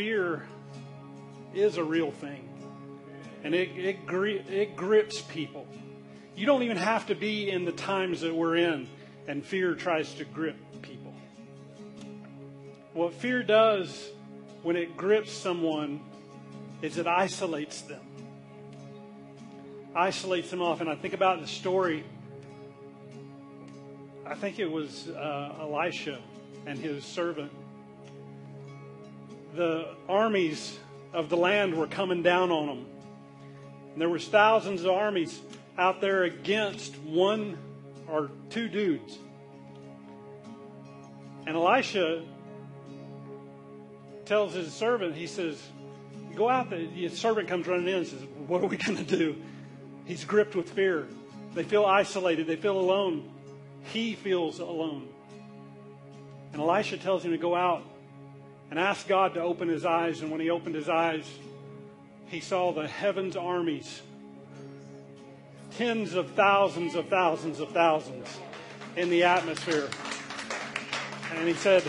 fear is a real thing, and it, it, it grips people. You don't even have to be in the times that we're in, and fear tries to grip people. What fear does when it grips someone is it isolates them. Isolates them off. And I think about the story, I think it was uh, Elisha and his servant. The armies of the land were coming down on them. And there was thousands of armies out there against one or two dudes. And Elisha tells his servant, he says, Go out there. The servant comes running in and says, What are we going to do? He's gripped with fear. They feel isolated, they feel alone. He feels alone. And Elisha tells him to go out and asked God to open his eyes. And when he opened his eyes, he saw the heavens armies tens of thousands of thousands of thousands in the atmosphere. And he said,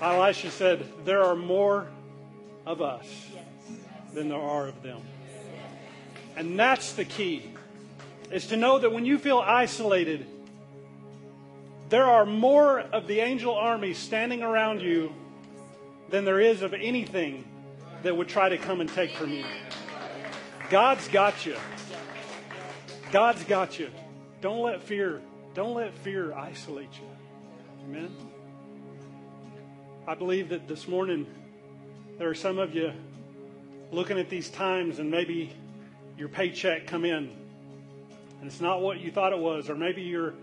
Elisha said, There are more of us than there are of them. And that's the key, is to know that when you feel isolated, there are more of the angel army standing around you than there is of anything that would try to come and take from you. God's got you. God's got you. Don't let fear, don't let fear isolate you. Amen. I believe that this morning there are some of you looking at these times and maybe your paycheck come in and it's not what you thought it was or maybe you're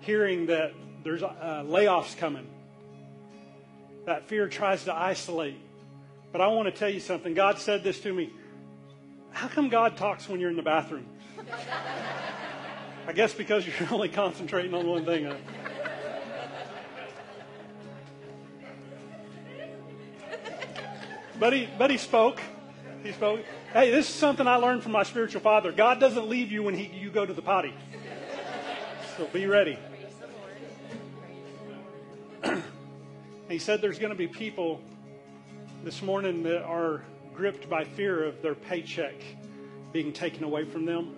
hearing that there's uh, layoffs coming. That fear tries to isolate. But I want to tell you something. God said this to me. How come God talks when you're in the bathroom? I guess because you're only concentrating on one thing. Huh? But he, but he spoke. He spoke. Hey, this is something I learned from my spiritual father. God doesn't leave you when he, you go to the potty. So be ready. He said there's going to be people this morning that are gripped by fear of their paycheck being taken away from them.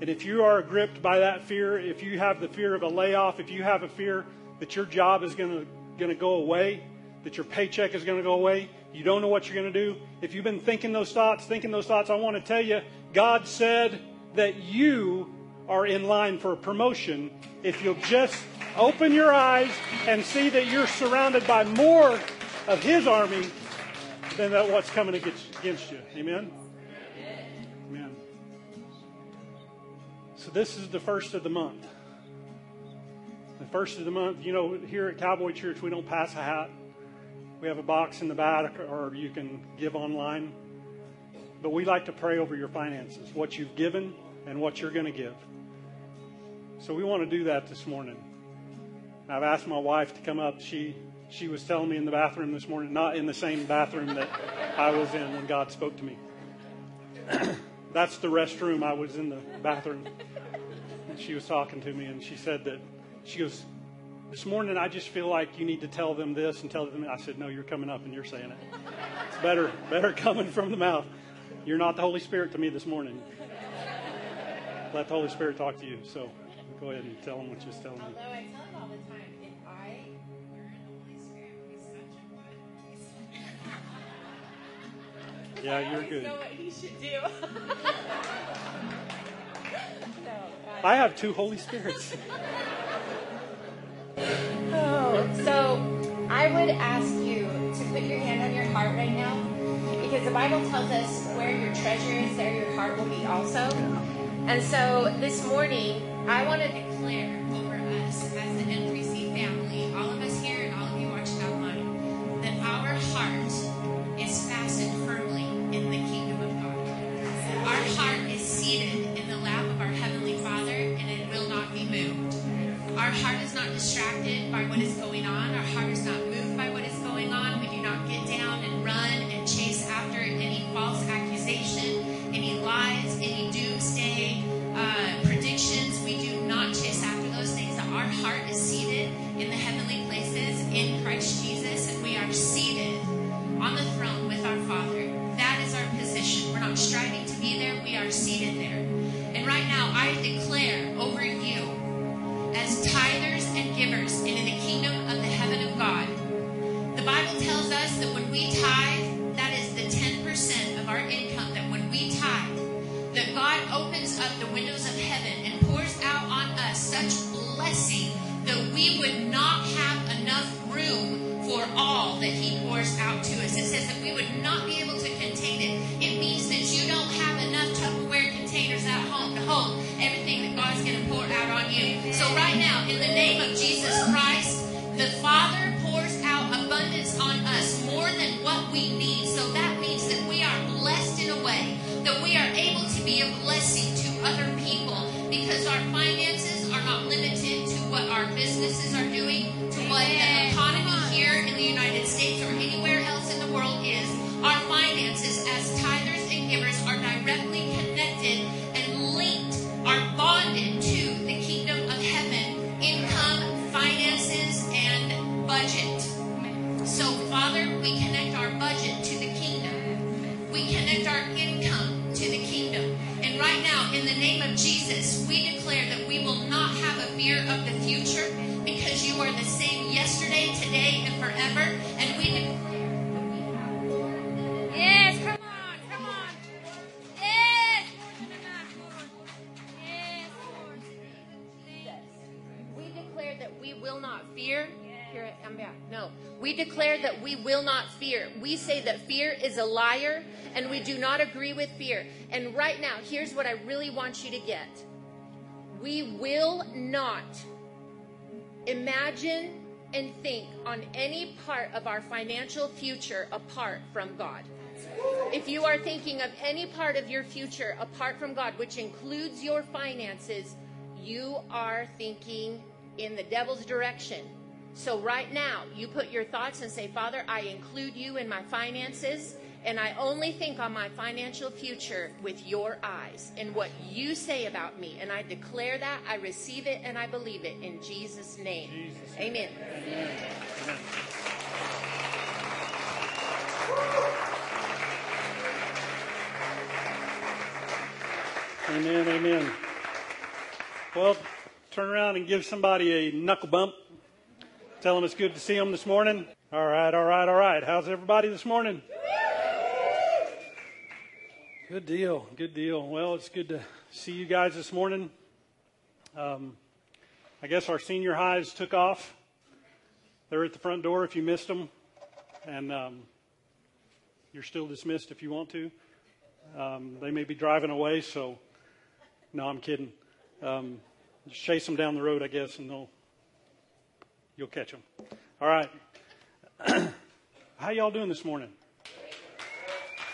And if you are gripped by that fear, if you have the fear of a layoff, if you have a fear that your job is going to, going to go away, that your paycheck is going to go away, you don't know what you're going to do. If you've been thinking those thoughts, thinking those thoughts, I want to tell you, God said that you are in line for a promotion if you'll just open your eyes and see that you're surrounded by more of His army than that what's coming against, you. Amen? Amen. So this is the first of the month. The first of the month, you know, here at Cowboy Church, we don't pass a hat. We have a box in the back, or you can give online. But we like to pray over your finances, what you've given and what you're going to give. So we want to do that this morning. I've asked my wife to come up. She she was telling me in the bathroom this morning, not in the same bathroom that I was in when God spoke to me. That's the restroom. I was in the bathroom. And she was talking to me, and she said that she goes, this morning I just feel like you need to tell them this and tell them. I said, no, you're coming up and you're saying it. It's better, better coming from the mouth. You're not the Holy Spirit to me this morning. Let the Holy Spirit talk to you. So go ahead and tell them what you're telling me. Yeah, I you're always good. know what he should do. no, God. I have two Holy Spirits. Oh, so I would ask you to put your hand on your heart right now because the Bible tells us where your treasure is, there your heart will be also. And so this morning, I want to declare over us as the N3C distracted by what is going budget. So, Father, we connect our budget to the kingdom. We connect our income to the kingdom. And right now, in the name of Jesus, we declare that we will not have a fear of the future because you are the same yesterday, today, and forever. No. We declare that we will not fear. We say that fear is a liar and we do not agree with fear. And right now, here's what I really want you to get. We will not imagine and think on any part of our financial future apart from God. If you are thinking of any part of your future apart from God, which includes your finances, you are thinking in the devil's direction. So, right now, you put your thoughts and say, Father, I include you in my finances, and I only think on my financial future with your eyes and what you say about me. And I declare that, I receive it, and I believe it in Jesus' name. Jesus' Amen. Amen. Amen, amen. Well, turn around and give somebody a knuckle bump. Tell them it's good to see them this morning. All right, all right, all right. How's everybody this morning? Good deal, good deal. Well, it's good to see you guys this morning. Um, I guess our senior highs took off. They're at the front door if you missed them, and um, you're still dismissed if you want to. Um, they may be driving away, so no, I'm kidding. Um, just chase them down the road, I guess, and they'll you'll catch them. All right. How y'all doing this morning?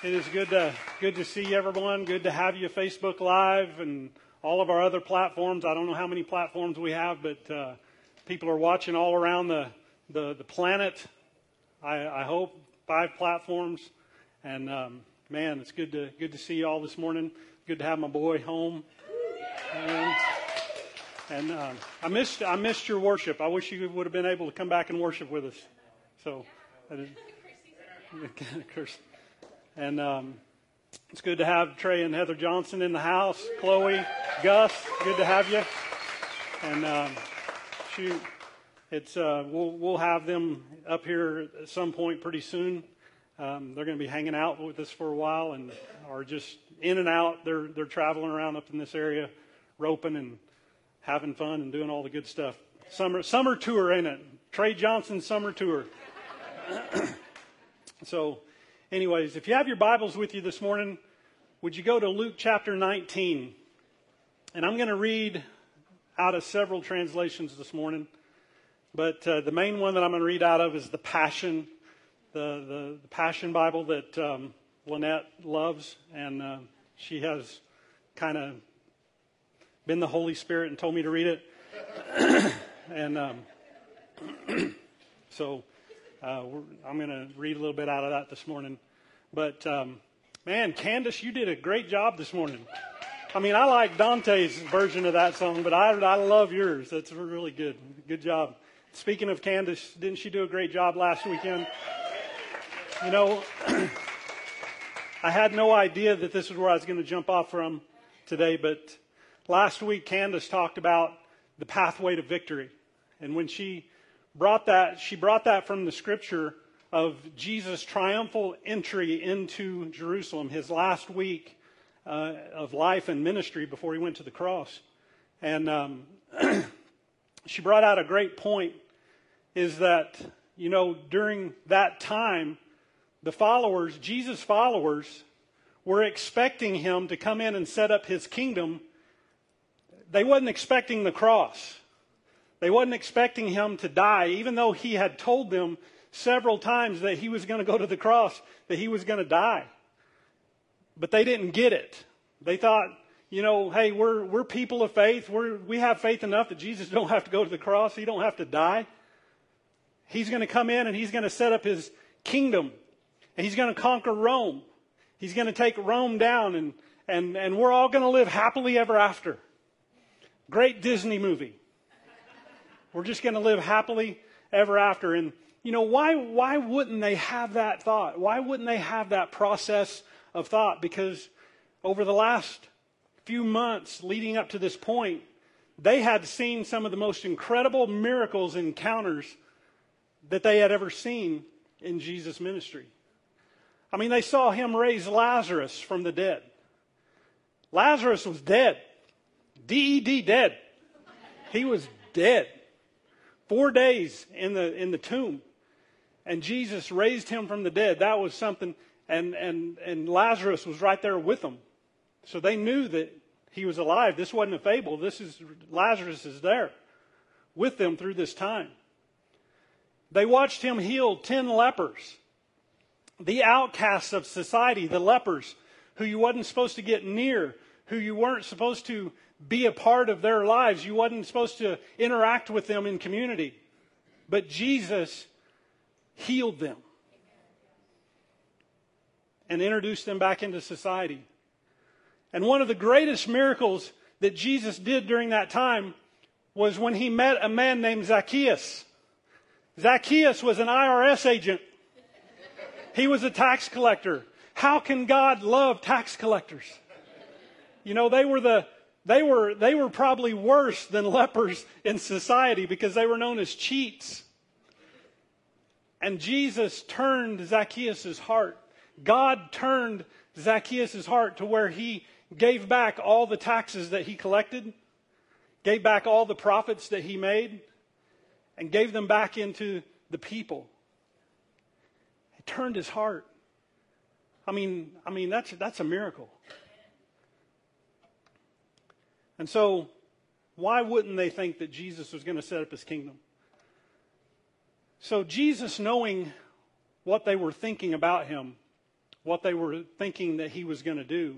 It is good to good to see everyone. Good to have you Facebook Live and all of our other platforms. I don't know how many platforms we have, but uh, people are watching all around the the, the planet. I, I hope five platforms, and um, man, it's good to good to see you all this morning. Good to have my boy home. And, and um, I missed I missed your worship. I wish you would have been able to come back and worship with us. So, I did, curse. And um, it's good to have Trey and Heather Johnson in the house. Chloe, Gus, good to have you. And um, shoot, it's uh, we'll we'll have them up here at some point pretty soon. Um, they're going to be hanging out with us for a while and are just in and out. They're they're traveling around up in this area, roping and having fun and doing all the good stuff. Summer summer tour, ain't it? Trey Johnson summer tour. so, anyways, if you have your Bibles with you this morning, would you go to Luke chapter 19? And I'm going to read out of several translations this morning, but uh, the main one that I'm going to read out of is the Passion, the the, the Passion Bible that um, Lynette loves, and uh, she has kind of been the Holy Spirit and told me to read it. and um, so uh, I'm going to read a little bit out of that this morning. But um, man, Candace, you did a great job this morning. I mean, I like Dante's version of that song, but I, I love yours. That's really good. Good job. Speaking of Candace, didn't she do a great job last weekend? You know, I had no idea that this is where I was going to jump off from today, but last week Candace talked about the pathway to victory. And when she brought that, she brought that from the scripture of Jesus' triumphal entry into Jerusalem, his last week uh, of life and ministry before he went to the cross. And um, she brought out a great point is that, you know, during that time, the followers, Jesus' followers, were expecting him to come in and set up his kingdom. They wasn't expecting the cross. They wasn't expecting him to die, even though he had told them several times that he was going to go to the cross, that he was going to die. But they didn't get it. They thought, you know, hey, we're, we're people of faith. We're, we have faith enough that Jesus don't have to go to the cross. He don't have to die. He's going to come in and he's going to set up his kingdom. And he's going to conquer Rome. He's going to take Rome down and, and, and we're all going to live happily ever after. Great Disney movie. We're just going to live happily ever after. And, you know, why, why wouldn't they have that thought? Why wouldn't they have that process of thought? Because over the last few months leading up to this point, they had seen some of the most incredible miracles and encounters that they had ever seen in Jesus' ministry. I mean, they saw him raise Lazarus from the dead. Lazarus was dead. D E D, dead. He was dead. Four days in the, in the tomb. And Jesus raised him from the dead. That was something, and, and, and Lazarus was right there with them. So they knew that he was alive. This wasn't a fable. This is, Lazarus is there with them through this time. They watched him heal 10 lepers, the outcasts of society, the lepers who you wasn't supposed to get near, who you weren't supposed to be a part of their lives. You wasn't supposed to interact with them in community. But Jesus healed them and introduced them back into society. And one of the greatest miracles that Jesus did during that time was when he met a man named Zacchaeus. Zacchaeus was an IRS agent. He was a tax collector. How can God love tax collectors? You know, they were the they were, they were probably worse than lepers in society because they were known as cheats. And Jesus turned Zacchaeus' heart. God turned Zacchaeus' heart to where he gave back all the taxes that he collected, gave back all the profits that he made, and gave them back into the people. He turned his heart. I mean, I mean that's, that's a miracle. And so, why wouldn't they think that Jesus was going to set up his kingdom? So, Jesus, knowing what they were thinking about him, what they were thinking that he was going to do,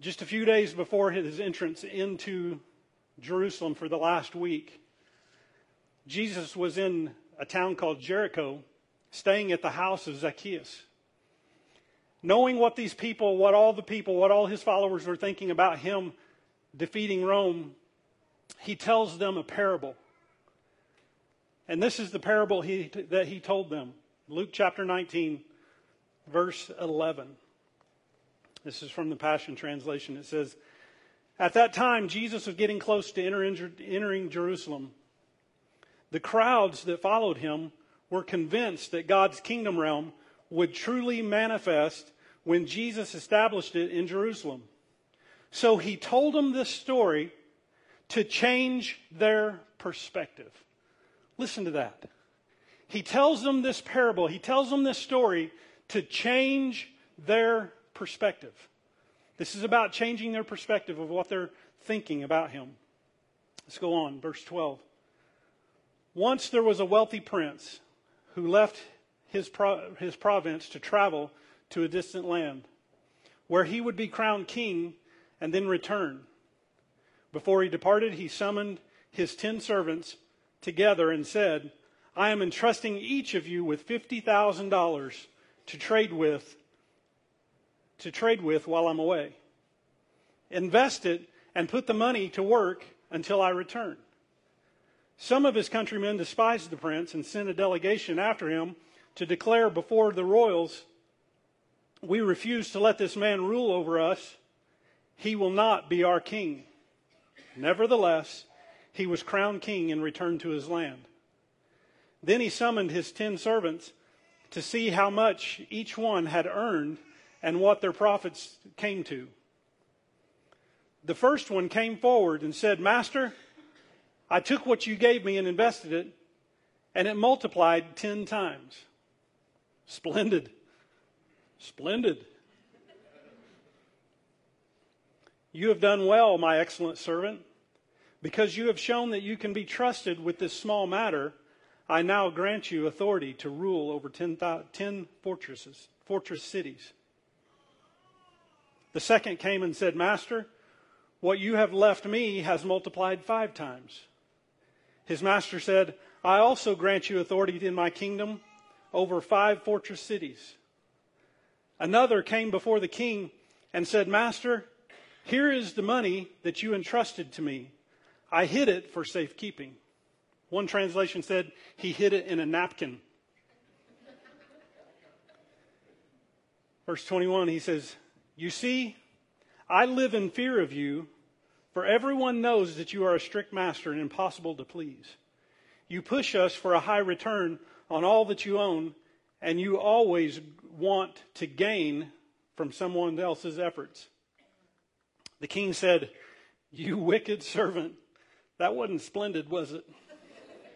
just a few days before his entrance into Jerusalem for the last week, Jesus was in a town called Jericho, staying at the house of Zacchaeus knowing what these people, what all the people, what all his followers were thinking about him defeating Rome, he tells them a parable. And this is the parable he, that he told them. Luke chapter 19, verse 11. This is from the Passion Translation. It says, At that time, Jesus was getting close to entering Jerusalem. The crowds that followed him were convinced that God's kingdom realm would truly manifest when Jesus established it in Jerusalem. So he told them this story to change their perspective. Listen to that. He tells them this parable, he tells them this story to change their perspective. This is about changing their perspective of what they're thinking about him. Let's go on, verse 12. Once there was a wealthy prince who left his, pro- his province to travel to a distant land where he would be crowned king and then return. Before he departed, he summoned his ten servants together and said, I am entrusting each of you with $50,000 to trade with to trade with while I'm away. Invest it and put the money to work until I return. Some of his countrymen despised the prince and sent a delegation after him to declare before the royals, We refuse to let this man rule over us. He will not be our king. Nevertheless, he was crowned king and returned to his land. Then he summoned his ten servants to see how much each one had earned and what their profits came to. The first one came forward and said, Master, I took what you gave me and invested it, and it multiplied ten times. Splendid. Splendid. You have done well, my excellent servant. Because you have shown that you can be trusted with this small matter, I now grant you authority to rule over ten, ten fortresses, fortress cities. The second came and said, Master, what you have left me has multiplied five times. His master said, I also grant you authority in my kingdom over five fortress cities. Another came before the king and said, Master, here is the money that you entrusted to me. I hid it for safekeeping. One translation said he hid it in a napkin. Verse 21, he says, You see, I live in fear of you, for everyone knows that you are a strict master and impossible to please. You push us for a high return on all that you own, and you always want to gain from someone else's efforts. The king said, You wicked servant. That wasn't splendid, was it?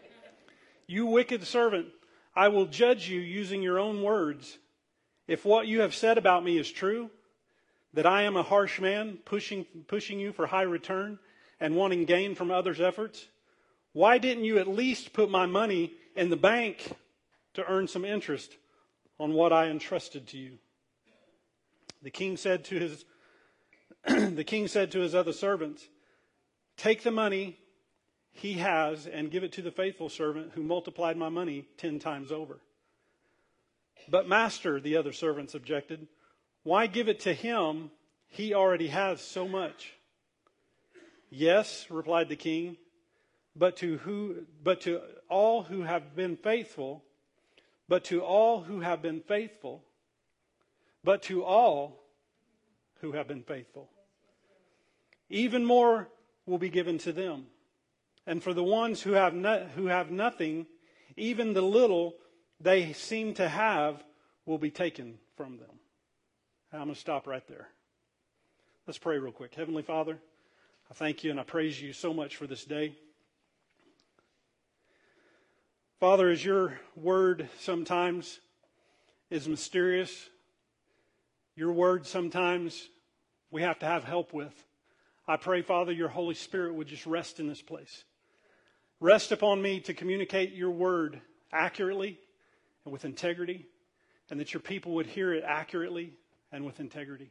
you wicked servant, I will judge you using your own words. If what you have said about me is true, that I am a harsh man, pushing, pushing you for high return and wanting gain from others' efforts, why didn't you at least put my money in the bank to earn some interest on what I entrusted to you? The king said to his the king said to his other servants, Take the money he has and give it to the faithful servant who multiplied my money ten times over. But, master, the other servants objected, why give it to him? He already has so much. Yes, replied the king, but to who but to all who have been faithful, but to all who have been faithful, but to all who have been faithful. Even more will be given to them. And for the ones who have, no, who have nothing, even the little they seem to have will be taken from them. I'm going to stop right there. Let's pray real quick. Heavenly Father, I thank you and I praise you so much for this day. Father, as your word sometimes is mysterious, your word sometimes we have to have help with. I pray, Father, your Holy Spirit would just rest in this place. Rest upon me to communicate your word accurately and with integrity, and that your people would hear it accurately and with integrity.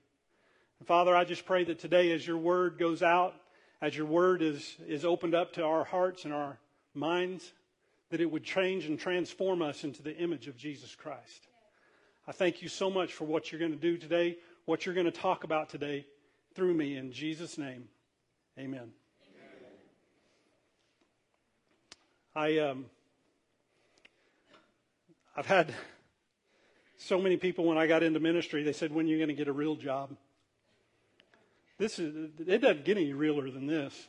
And Father, I just pray that today, as your word goes out, as your word is, is opened up to our hearts and our minds, that it would change and transform us into the image of Jesus Christ. I thank you so much for what you're going to do today, what you're going to talk about today through me. In Jesus' name, amen. I um, I've had so many people when I got into ministry. They said, "When are you going to get a real job?" This is it doesn't get any realer than this.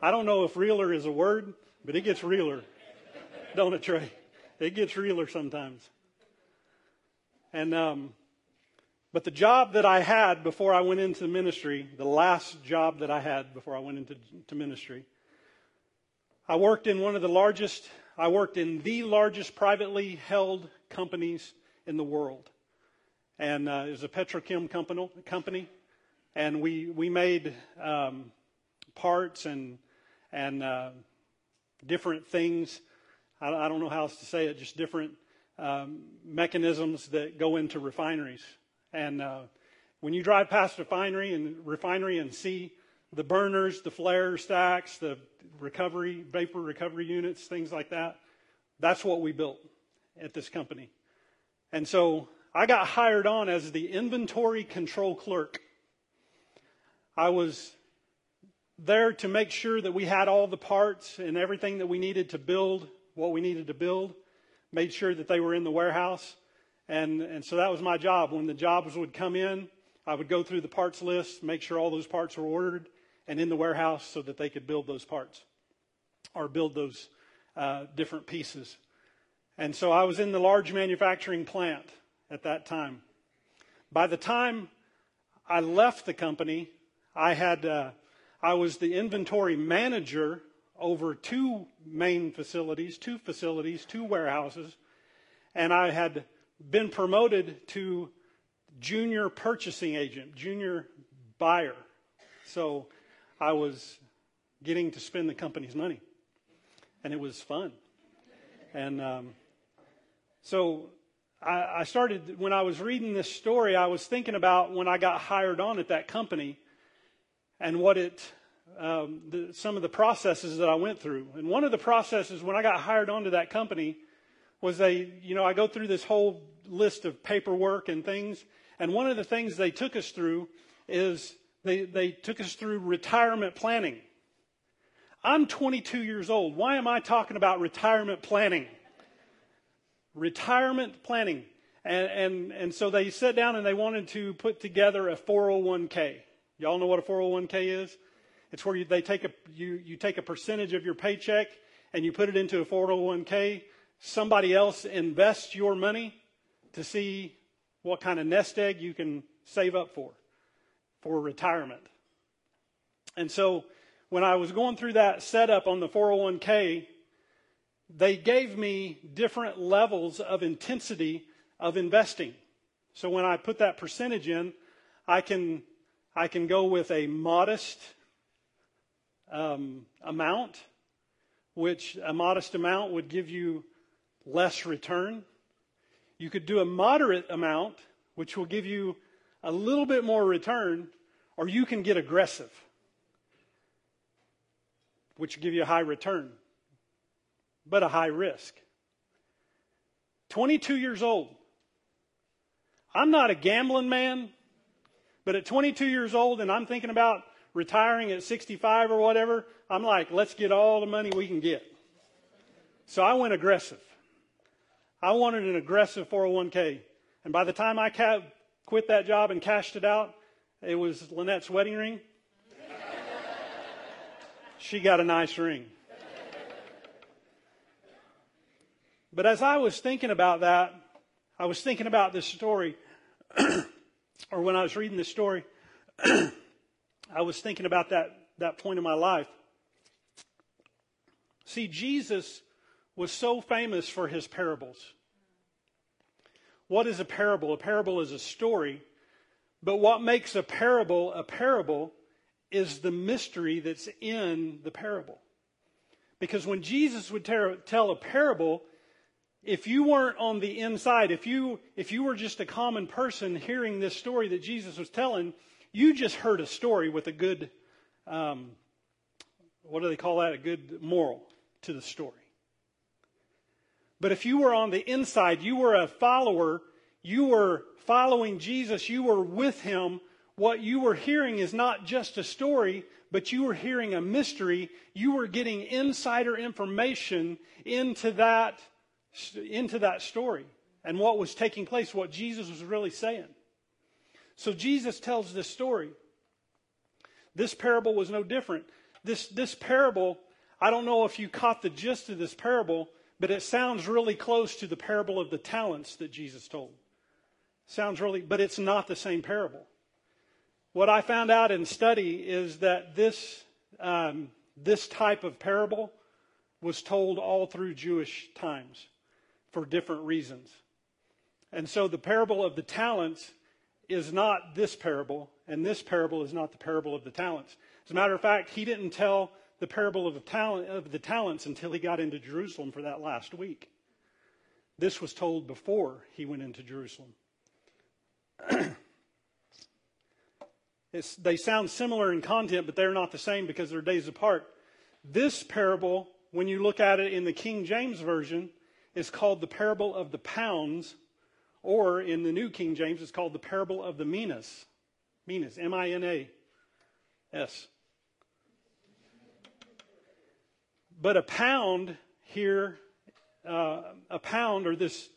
I don't know if realer is a word, but it gets realer, don't it, Trey? It gets realer sometimes. And um, but the job that I had before I went into ministry, the last job that I had before I went into ministry I worked in one of the largest, I worked in the largest privately held companies in the world. And uh, it was a petrochem company, company and we, we made um, parts and, and uh, different things. I, I, don't know how else to say it, just different um, mechanisms that go into refineries. And uh, when you drive past a refinery and refinery and see the burners, the flare stacks, the recovery, vapor recovery units, things like that. That's what we built at this company. And so I got hired on as the inventory control clerk. I was there to make sure that we had all the parts and everything that we needed to build what we needed to build, made sure that they were in the warehouse. And, and so that was my job. When the jobs would come in, I would go through the parts list, make sure all those parts were ordered, and in the warehouse so that they could build those parts or build those uh, different pieces. And so I was in the large manufacturing plant at that time. By the time I left the company, I had uh, I was the inventory manager over two main facilities, two facilities, two warehouses, and I had been promoted to junior purchasing agent, junior buyer. So I was getting to spend the company's money, and it was fun. And um, so I, I started, when I was reading this story, I was thinking about when I got hired on at that company and what it, um, the, some of the processes that I went through. And one of the processes when I got hired onto that company was they, you know, I go through this whole list of paperwork and things. And one of the things they took us through is they, they took us through retirement planning. I'm 22 years old. Why am I talking about retirement planning? retirement planning. And, and, and so they sat down and they wanted to put together a 401k. Y'all know what a 401k is? It's where you, they take a, you, you take a percentage of your paycheck and you put it into a 401k. Somebody else invests your money to see what kind of nest egg you can save up for, for retirement. And so when I was going through that setup on the 401k, they gave me different levels of intensity of investing. So when I put that percentage in, I can, I can go with a modest um, amount, which a modest amount would give you less return. You could do a moderate amount, which will give you a little bit more return, or you can get aggressive, which will give you a high return but a high risk. 22 years old. I'm not a gambling man, but at 22 years old and I'm thinking about retiring at 65 or whatever, I'm like, let's get all the money we can get. So I went aggressive. I wanted an aggressive 401k. And by the time I ca- quit that job and cashed it out, it was Lynette's wedding ring. she got a nice ring. But as I was thinking about that, I was thinking about this story, or when I was reading this story, I was thinking about that, that point in my life. See, Jesus was so famous for his parables. What is a parable? A parable is a story, but what makes a parable a parable is the mystery that's in the parable. Because when Jesus would tell a parable, if you weren't on the inside, if you, if you were just a common person hearing this story that Jesus was telling, you just heard a story with a good, um, what do they call that? A good moral to the story. But if you were on the inside, you were a follower, you were following Jesus, you were with him, what you were hearing is not just a story, but you were hearing a mystery. You were getting insider information into that into that story and what was taking place, what Jesus was really saying. So Jesus tells this story. This parable was no different. This, this parable, I don't know if you caught the gist of this parable, but it sounds really close to the parable of the talents that Jesus told. Sounds really, but it's not the same parable. What I found out in study is that this, um, this type of parable was told all through Jewish times for different reasons. And so the parable of the talents is not this parable, and this parable is not the parable of the talents. As a matter of fact, he didn't tell the parable of the, talent, of the talents until he got into Jerusalem for that last week. This was told before he went into Jerusalem. they sound similar in content, but they're not the same because they're days apart. This parable, when you look at it in the King James Version, is called the parable of the pounds, or in the New King James, it's called the parable of the minas. Minas, M I N A S. But a pound here, uh, a pound or this,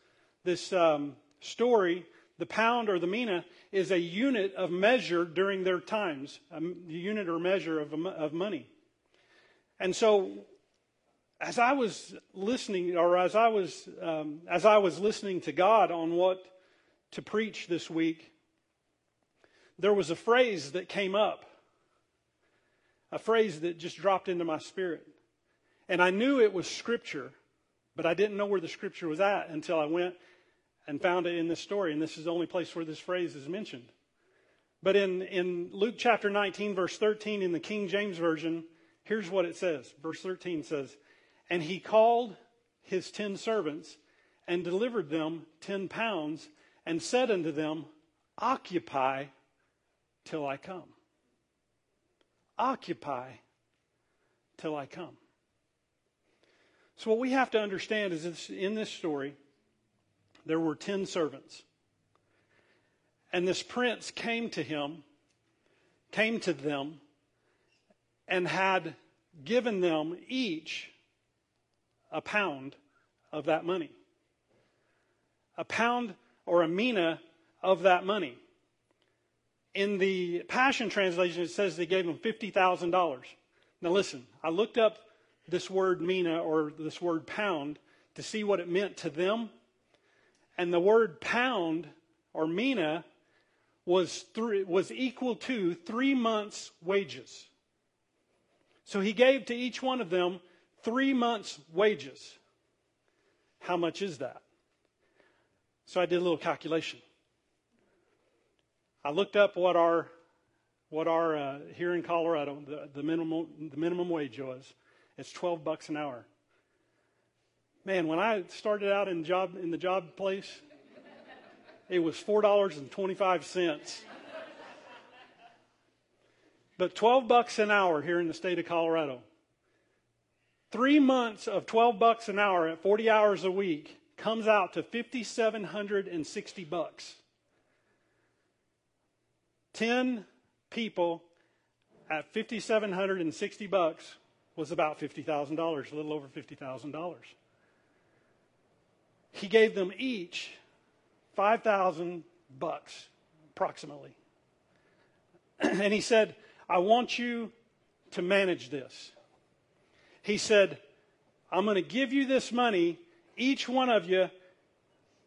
this um, story, the pound or the mina is a unit of measure during their times, a unit or measure of, of money. And so as I was listening, or as I was um, as I was listening to God on what to preach this week, there was a phrase that came up, a phrase that just dropped into my spirit, and I knew it was Scripture, but I didn't know where the Scripture was at until I went and found it in this story, and this is the only place where this phrase is mentioned. But in, in Luke chapter 19, verse 13, in the King James Version, here's what it says. Verse 13 says, And he called his ten servants and delivered them ten pounds and said unto them, Occupy till I come. Occupy till I come. So, what we have to understand is this, in this story, there were ten servants. And this prince came to him, came to them, and had given them each a pound of that money. A pound or a mina of that money. In the Passion Translation, it says they gave them $50,000. Now, listen, I looked up this word mina or this word pound to see what it meant to them. And the word pound or mina was, three, was equal to three months' wages. So he gave to each one of them three months' wages. How much is that? So I did a little calculation. I looked up what our what our uh, here in Colorado the, the minimum the minimum wage was. It's twelve bucks an hour. Man, when I started out in job in the job place, it was $4.25. But 12 bucks an hour here in the state of Colorado. Three months of 12 bucks an hour at 40 hours a week comes out to 5,760 bucks. 10 people at 5,760 bucks was about $50,000, a little over $50,000. He gave them each 5,000 bucks, approximately. and he said, I want you to manage this. He said, I'm going to give you this money, each one of you,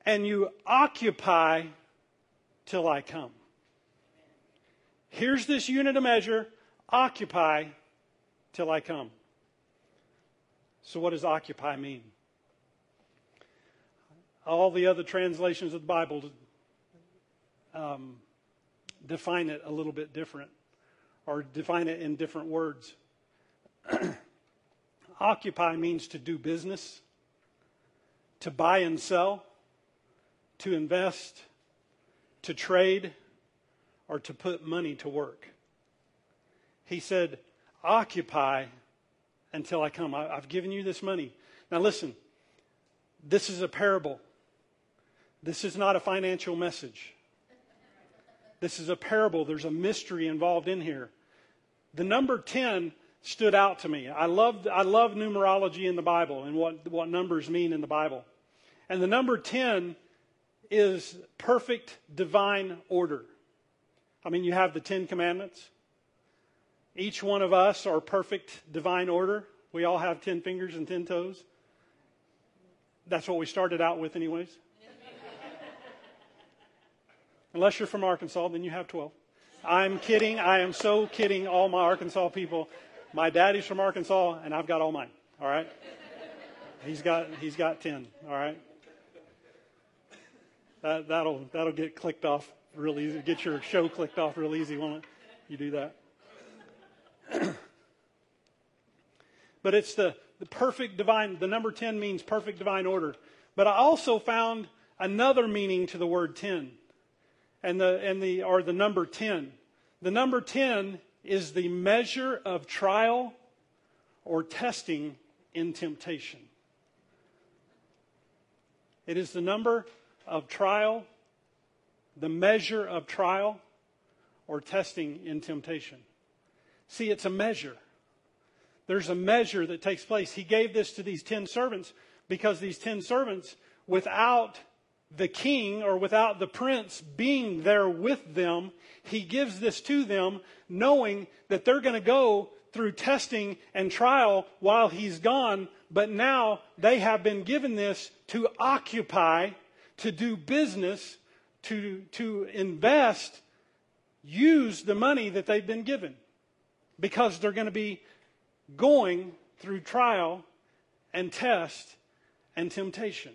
and you occupy till I come. Here's this unit of measure occupy till I come. So, what does occupy mean? all the other translations of the Bible um, define it a little bit different or define it in different words. Occupy means to do business, to buy and sell, to invest, to trade, or to put money to work. He said, Occupy until I come. I, have given you this money. Now, listen, this is a parable. This is not a financial message. This is a parable. There's a mystery involved in here. The number 10 stood out to me. I love, I love numerology in the Bible and what, what numbers mean in the Bible. And the number 10 is perfect divine order. I mean, you have the Ten Commandments. Each one of us are perfect divine order. We all have 10 fingers and 10 toes. That's what we started out with, anyways. Unless you're from Arkansas, then you have 12. I'm kidding. I am so kidding all my Arkansas people. My daddy's from Arkansas, and I've got all mine. All right? He's got, he's got 10. All right? That, that'll, that'll get clicked off real easy. Get your show clicked off real easy, won't it? You do that. but it's the, the perfect divine, the number 10 means perfect divine order. But I also found another meaning to the word 10 and the, and the, or the number 10. The number 10 is the measure of trial or testing in temptation. It is the number of trial, the measure of trial or testing in temptation. See, it's a measure. There's a measure that takes place. He gave this to these 10 servants because these 10 servants, without the king or without the prince being there with them, he gives this to them knowing that they're going to go through testing and trial while he's gone, but now they have been given this to occupy, to do business, to, to invest, use the money that they've been given because they're going to be going through trial and test and temptation.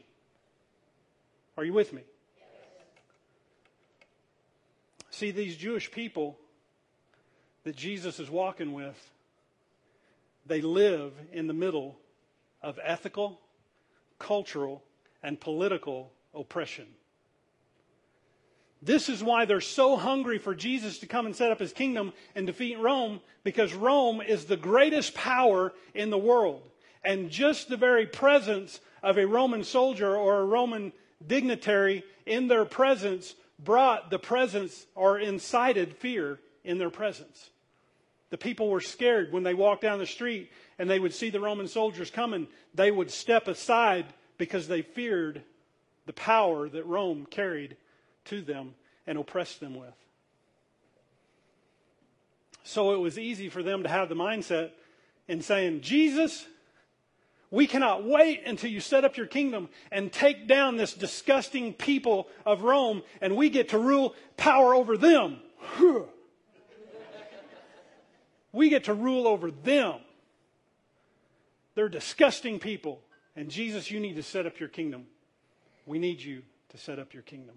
Are you with me? See, these Jewish people that Jesus is walking with, they live in the middle of ethical, cultural, and political oppression. This is why they're so hungry for Jesus to come and set up his kingdom and defeat Rome, because Rome is the greatest power in the world. And just the very presence of a Roman soldier or a Roman dignitary in their presence brought the presence or incited fear in their presence. The people were scared when they walked down the street and they would see the Roman soldiers coming. They would step aside because they feared the power that Rome carried to them and oppressed them with. So it was easy for them to have the mindset in saying, Jesus, we cannot wait until you set up your kingdom and take down this disgusting people of Rome and we get to rule power over them. we get to rule over them. They're disgusting people. And Jesus, you need to set up your kingdom. We need you to set up your kingdom.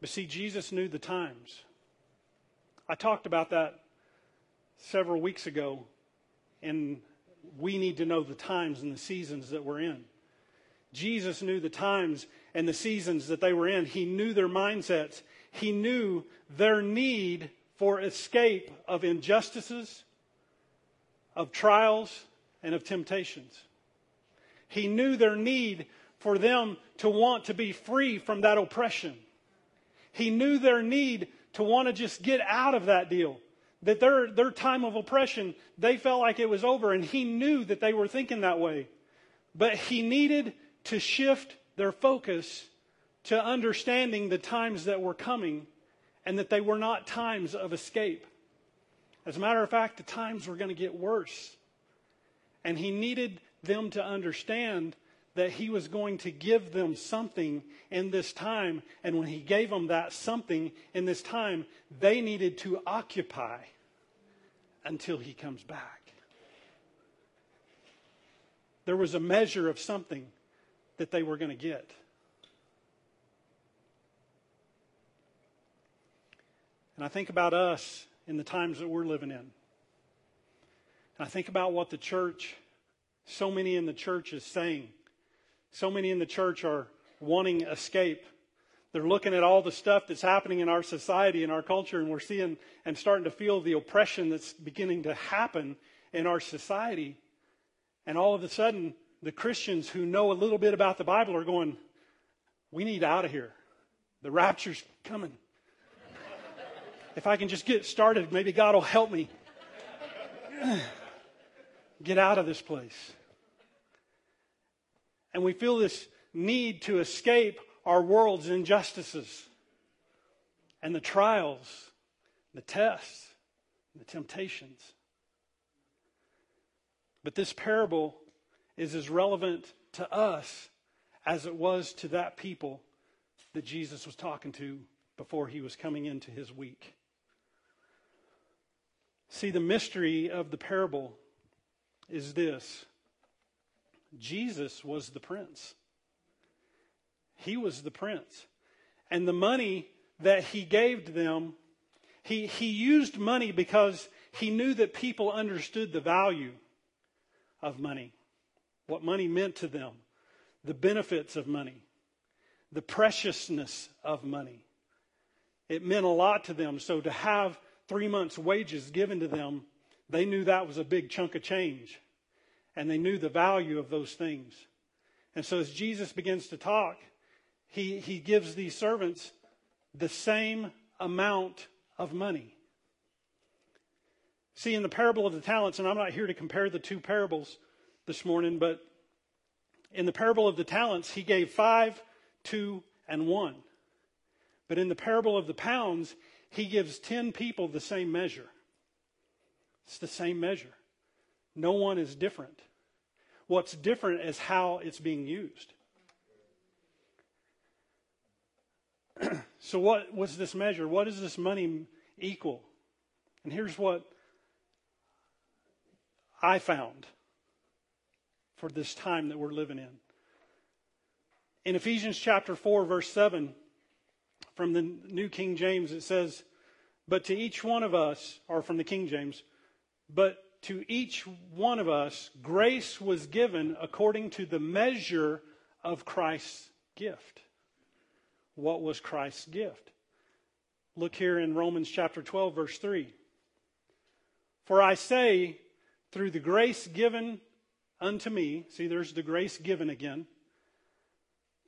But see, Jesus knew the times. I talked about that several weeks ago, and we need to know the times and the seasons that we're in. Jesus knew the times and the seasons that they were in. He knew their mindsets. He knew their need for escape of injustices, of trials, and of temptations. He knew their need for them to want to be free from that oppression. He knew their need to want to just get out of that deal. That their, their time of oppression, they felt like it was over, and he knew that they were thinking that way. But he needed to shift their focus to understanding the times that were coming and that they were not times of escape. As a matter of fact, the times were going to get worse. And he needed them to understand that he was going to give them something in this time. And when he gave them that something in this time, they needed to occupy until he comes back. There was a measure of something that they were going to get. And I think about us in the times that we're living in. And I think about what the church, so many in the church is saying. So many in the church are wanting escape. They're looking at all the stuff that's happening in our society and our culture, and we're seeing and starting to feel the oppression that's beginning to happen in our society. And all of a sudden, the Christians who know a little bit about the Bible are going, We need out of here. The rapture's coming. if I can just get started, maybe God will help me get out of this place and we feel this need to escape our world's injustices and the trials, the tests, the temptations. But this parable is as relevant to us as it was to that people that Jesus was talking to before he was coming into his week. See, the mystery of the parable is this Jesus was the prince. He was the prince. And the money that he gave to them, he, he used money because he knew that people understood the value of money, what money meant to them, the benefits of money, the preciousness of money. It meant a lot to them. So to have three months' wages given to them, they knew that was a big chunk of change and they knew the value of those things. And so as Jesus begins to talk, he, he gives these servants the same amount of money. See, in the parable of the talents, and I'm not here to compare the two parables this morning, but in the parable of the talents, he gave five, two, and one. But in the parable of the pounds, he gives 10 people the same measure. It's the same measure. No one is different. What's different is how it's being used. so, what was this measure? What does this money equal? And here's what I found for this time that we're living in. In Ephesians chapter 4, verse 7, from the New King James, it says, But to each one of us, or from the King James, but to each one of us, grace was given according to the measure of Christ's gift. What was Christ's gift? Look here in Romans chapter 12, verse 3. For I say, through the grace given unto me, see, there's the grace given again,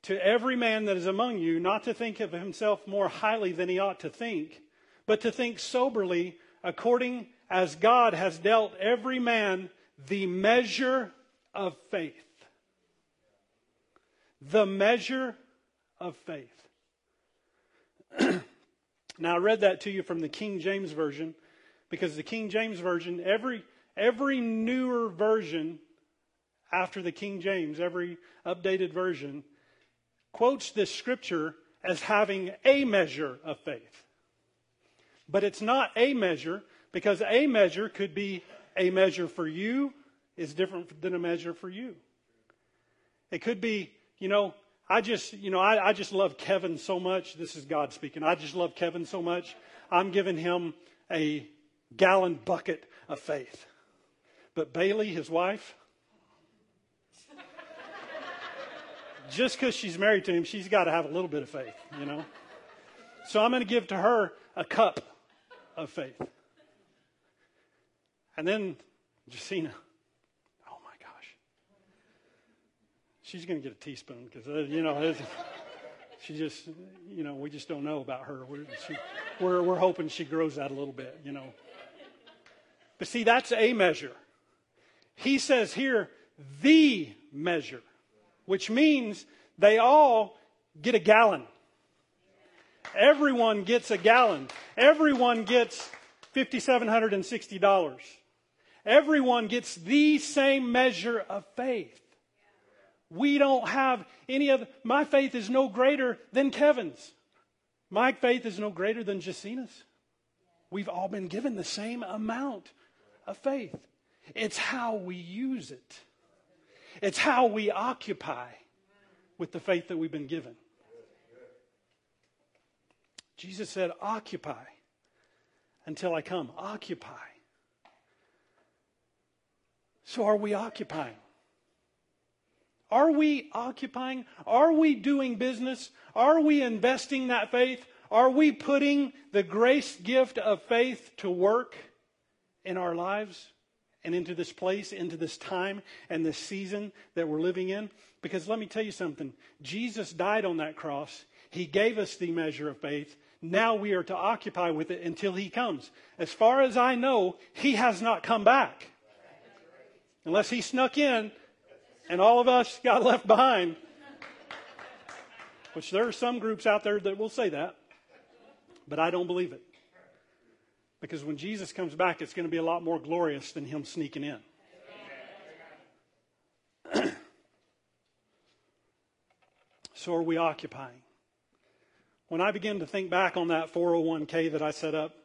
to every man that is among you, not to think of himself more highly than he ought to think, but to think soberly according as God has dealt every man the measure of faith. The measure of faith. now, I read that to you from the King James Version because the King James Version, every, every newer version after the King James, every updated version, quotes this scripture as having a measure of faith. But it's not a measure because a measure could be a measure for you is different than a measure for you. It could be, you know, I just, you know, I, I just love Kevin so much. This is God speaking. I just love Kevin so much. I'm giving him a gallon bucket of faith. But Bailey, his wife, just because she's married to him, she's got to have a little bit of faith, you know? So I'm going to give to her a cup of faith. And then Jacina, oh my gosh. She's going to get a teaspoon because, uh, you know, she just, you know, we just don't know about her. We're, she, we're, we're hoping she grows that a little bit, you know. But see, that's a measure. He says here, the measure, which means they all get a gallon. Everyone gets a gallon. Everyone gets $5,760. Everyone gets the same measure of faith. We don't have any of My faith is no greater than Kevin's. My faith is no greater than Jacina's. We've all been given the same amount of faith. It's how we use it, it's how we occupy with the faith that we've been given. Jesus said, Occupy until I come. Occupy. So, are we occupying? Are we occupying? Are we doing business? Are we investing that faith? Are we putting the grace gift of faith to work in our lives and into this place, into this time and this season that we're living in? Because let me tell you something Jesus died on that cross, He gave us the measure of faith. Now we are to occupy with it until He comes. As far as I know, He has not come back. Unless He snuck in and all of us got left behind. Which there are some groups out there that will say that, but I don't believe it. Because when Jesus comes back, it's going to be a lot more glorious than him sneaking in. so are we occupying? When I begin to think back on that 401k that I set up,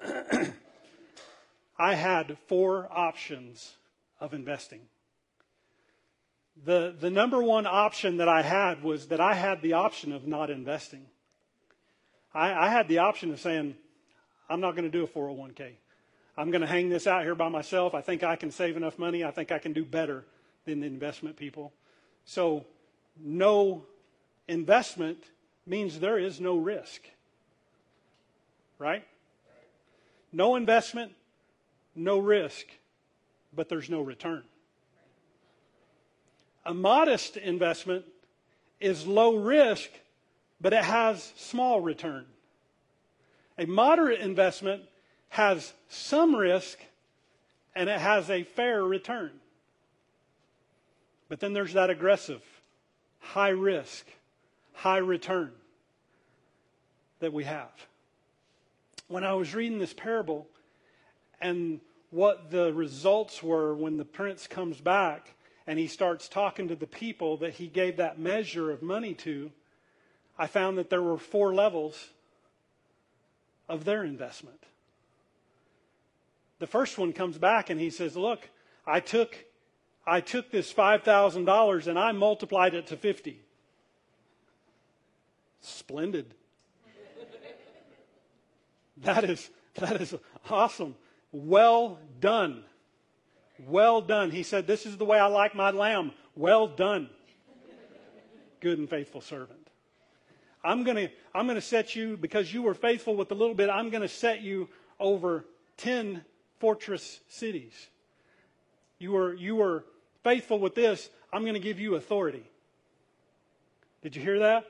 I had four options of investing. The, the number one option that I had was that I had the option of not investing. I, I had the option of saying, I'm not going to do a 401k. I'm going to hang this out here by myself. I think I can save enough money. I think I can do better than the investment people. So, no investment means there is no risk. Right? No investment, no risk, but there's no return. A modest investment is low risk, but it has small return. A moderate investment has some risk and it has a fair return. But then there's that aggressive, high risk, high return that we have. When I was reading this parable, and what the results were when the prince comes back and he starts talking to the people that he gave that measure of money to, I found that there were four levels of their investment. The first one comes back and he says, Look, I took, I took this $5,000 and I multiplied it to 50. Splendid. That is, that is awesome. Well done. Well done. He said, This is the way I like my lamb. Well done. Good and faithful servant. I'm going to I'm going to set you, because you were faithful with a little bit, I'm going to set you over 10 fortress cities. You were, you were faithful with this, I'm going to give you authority. Did you hear that?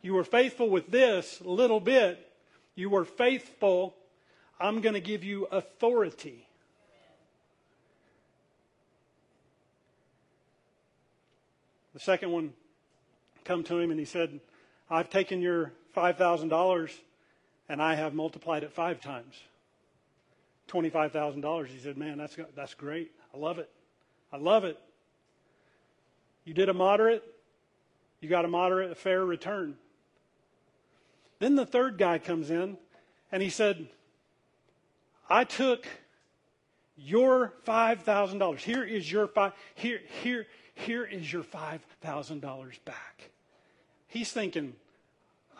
You were faithful with this little bit. You were faithful. I'm going to give you authority. The second one come to him and he said, I've taken your $5,000 and I have multiplied it five times. $25,000. He said, Man, that's, that's great. I love it. I love it. You did a moderate, you got a moderate, a fair return. Then the third guy comes in and he said, I took your $5,000. Here is your five, here, here, here is your $5,000 back. He's thinking,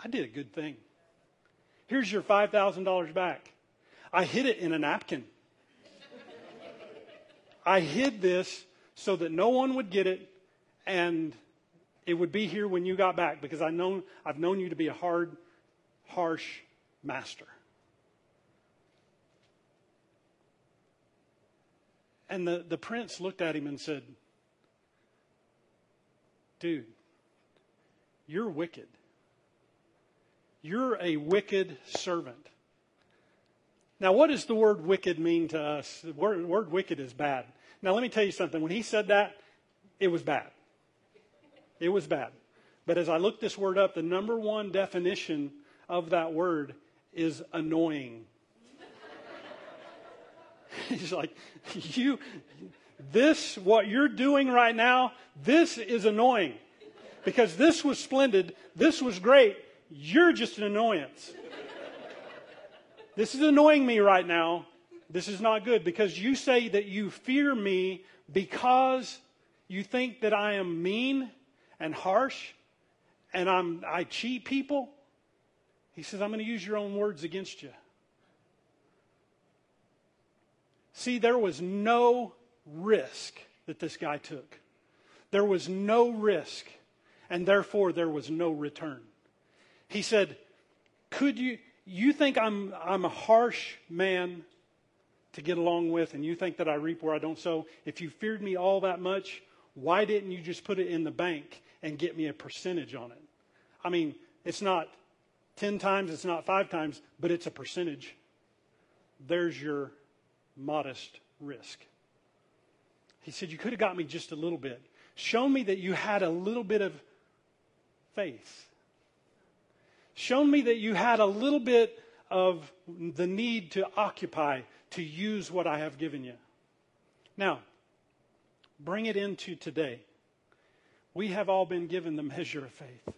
I did a good thing. Here's your $5,000 back. I hid it in a napkin. I hid this so that no one would get it and it would be here when you got back because I know, I've known you to be a hard, harsh master. And the, the prince looked at him and said, Dude, you're wicked. You're a wicked servant. Now, what does the word wicked mean to us? The word, word wicked is bad. Now, let me tell you something. When he said that, it was bad. It was bad. But as I looked this word up, the number one definition of that word is annoying. He's like, you, this, what you're doing right now, this is annoying. Because this was splendid, this was great, you're just an annoyance. this is annoying me right now. This is not good because you say that you fear me because you think that I am mean and harsh and I'm, I cheat people. He says, I'm going to use your own words against you. See, there was no risk that this guy took. There was no risk, and therefore there was no return. He said, Could you, you think I'm, I'm a harsh man to get along with, and you think that I reap where I don't sow? If you feared me all that much, why didn't you just put it in the bank and get me a percentage on it? I mean, it's not 10 times, it's not five times, but it's a percentage. There's your modest risk. He said, You could have got me just a little bit. Shown me that you had a little bit of faith. Shown me that you had a little bit of the need to occupy, to use what I have given you. Now, bring it into today. We have all been given the measure of faith.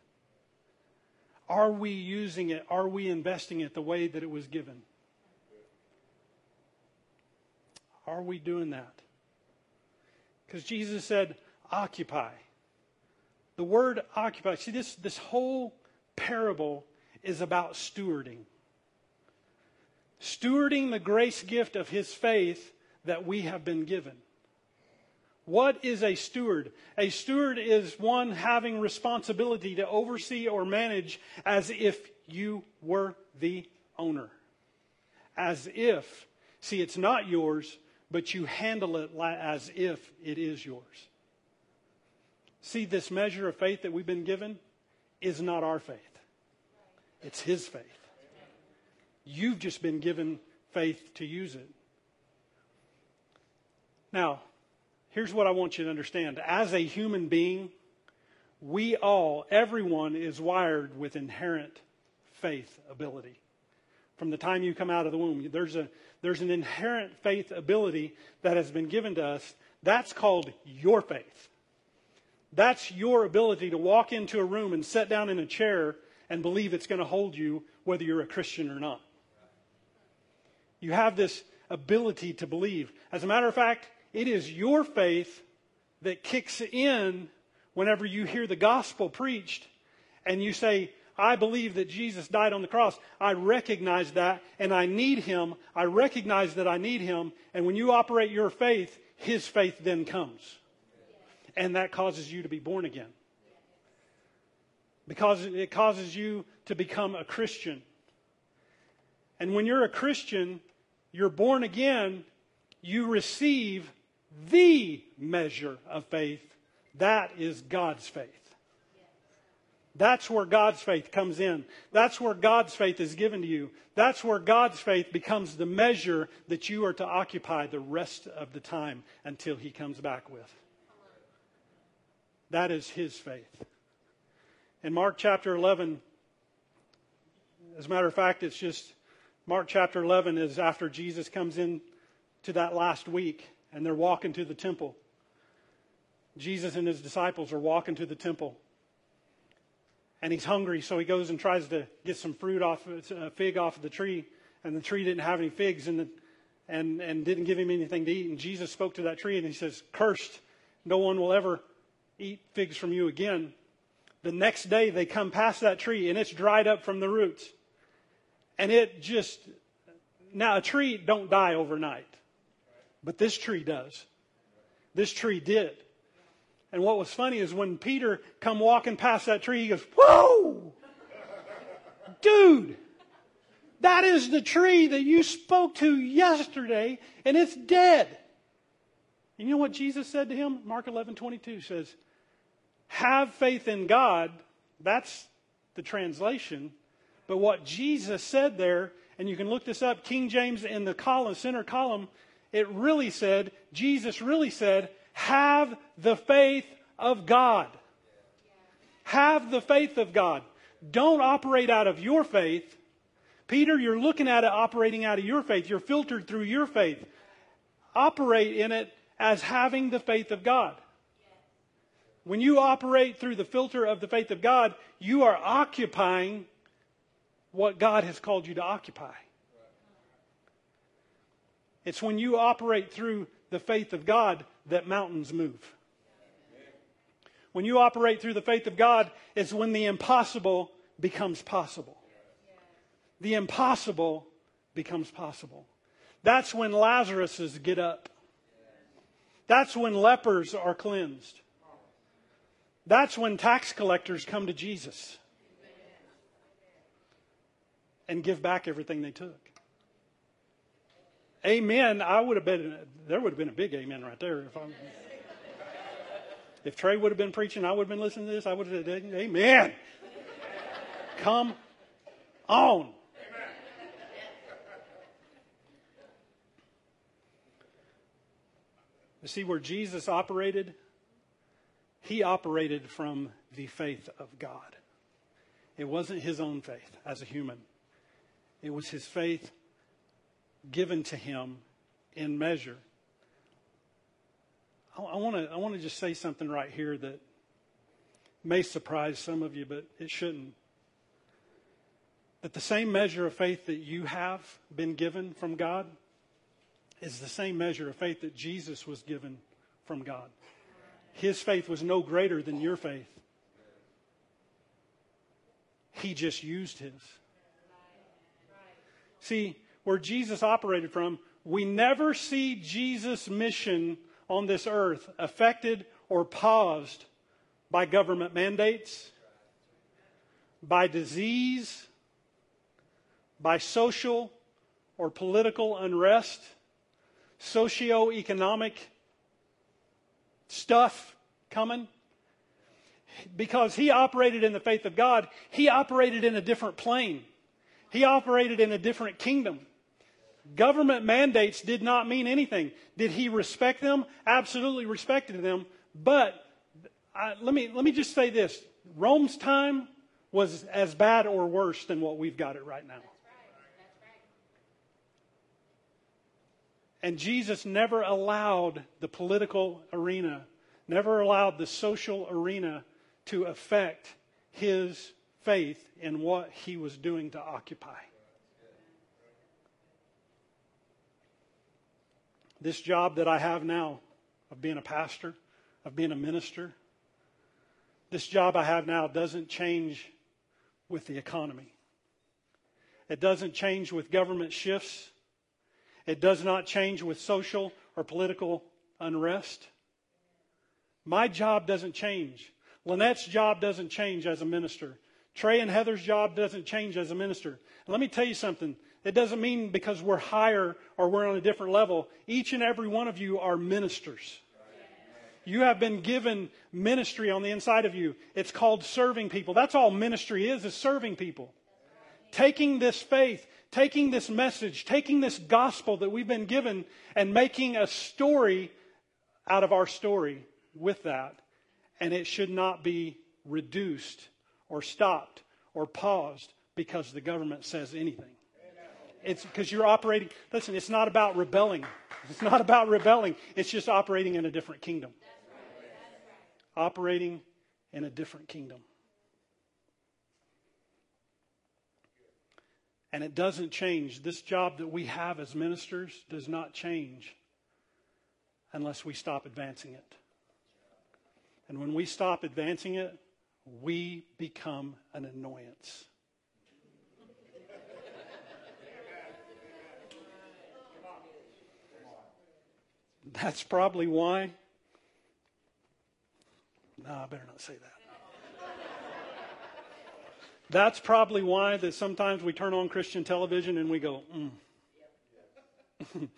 Are we using it? Are we investing it the way that it was given? Are we doing that? Because Jesus said, occupy. The word occupy, see, this, this whole parable is about stewarding. Stewarding the grace gift of his faith that we have been given. What is a steward? A steward is one having responsibility to oversee or manage as if you were the owner. As if, see, it's not yours, but you handle it as if it is yours. See, this measure of faith that we've been given is not our faith, it's His faith. You've just been given faith to use it. Now, here's what I want you to understand. As a human being, we all, everyone is wired with inherent faith ability. From the time you come out of the womb. There's, a, there's an inherent faith ability that has been given to us. That's called your faith. That's your ability to walk into a room and sit down in a chair and believe it's going to hold you whether you're a Christian or not. You have this ability to believe. As a matter of fact, it is your faith that kicks in whenever you hear the gospel preached and you say, I believe that Jesus died on the cross. I recognize that and I need him. I recognize that I need him. And when you operate your faith, his faith then comes. And that causes you to be born again. Because it causes you to become a Christian. And when you're a Christian, you're born again, you receive the measure of faith. That is God's faith. That's where God's faith comes in. That's where God's faith is given to you. That's where God's faith becomes the measure that you are to occupy the rest of the time until He comes back with. That is His faith. In Mark chapter 11, as a matter of fact, it's just Mark chapter 11 is after Jesus comes in to that last week and they're walking to the temple. Jesus and his disciples are walking to the temple and he's hungry, so he goes and tries to get some fruit off, a fig off of the tree, and the tree didn't have any figs, and the, and and didn't give him anything to eat. And Jesus spoke to that tree, and he says, "Cursed, no one will ever eat figs from you again." The next day, they come past that tree, and it's dried up from the roots, and it just now a tree don't die overnight, but this tree does. This tree did. And what was funny is when Peter come walking past that tree, he goes, Whoa! Dude, that is the tree that you spoke to yesterday, and it's dead. And you know what Jesus said to him? Mark 11, 22 says, Have faith in God. That's the translation. But what Jesus said there, and you can look this up, King James in the column, center column, it really said, Jesus really said, have the faith of God. Have the faith of God. Don't operate out of your faith. Peter, you're looking at it operating out of your faith. You're filtered through your faith. Operate in it as having the faith of God. When you operate through the filter of the faith of God, you are occupying what God has called you to occupy. It's when you operate through the faith of God that mountains move. When you operate through the faith of God, it's when the impossible becomes possible. The impossible becomes possible. That's when Lazaruses get up. That's when lepers are cleansed. That's when tax collectors come to Jesus and give back everything they took. Amen. I would have been, there would have been a big amen right there. If, I'm, if Trey would have been preaching, I would have been listening to this, I would have said, Amen. Come on. You see where Jesus operated? He operated from the faith of God. It wasn't his own faith as a human, it was his faith given to him in measure. I want to I want to just say something right here that may surprise some of you, but it shouldn't. That the same measure of faith that you have been given from God is the same measure of faith that Jesus was given from God. His faith was no greater than your faith. He just used his. See, where Jesus operated from, we never see Jesus' mission on this earth affected or paused by government mandates, by disease, by social or political unrest, socio-economic stuff coming. Because he operated in the faith of God, he operated in a different plane. He operated in a different kingdom. Government mandates did not mean anything. Did he respect them? Absolutely respected them. But I, let, me, let me just say this Rome's time was as bad or worse than what we've got it right now. And Jesus never allowed the political arena, never allowed the social arena to affect his faith in what he was doing to occupy. This job that I have now of being a pastor, of being a minister, this job I have now doesn't change with the economy. It doesn't change with government shifts. It does not change with social or political unrest. My job doesn't change. Lynette's job doesn't change as a minister. Trey and Heather's job doesn't change as a minister. And let me tell you something. It doesn't mean because we're higher or we're on a different level. Each and every one of you are ministers. You have been given ministry on the inside of you. It's called serving people. That's all ministry is, is serving people. Taking this faith, taking this message, taking this gospel that we've been given and making a story out of our story with that. And it should not be reduced or stopped or paused because the government says anything. It's because you're operating. Listen, it's not about rebelling. It's not about rebelling. It's just operating in a different kingdom. Operating in a different kingdom. And it doesn't change. This job that we have as ministers does not change unless we stop advancing it. And when we stop advancing it, we become an annoyance. That's probably why. No, I better not say that. That's probably why that sometimes we turn on Christian television and we go, mm.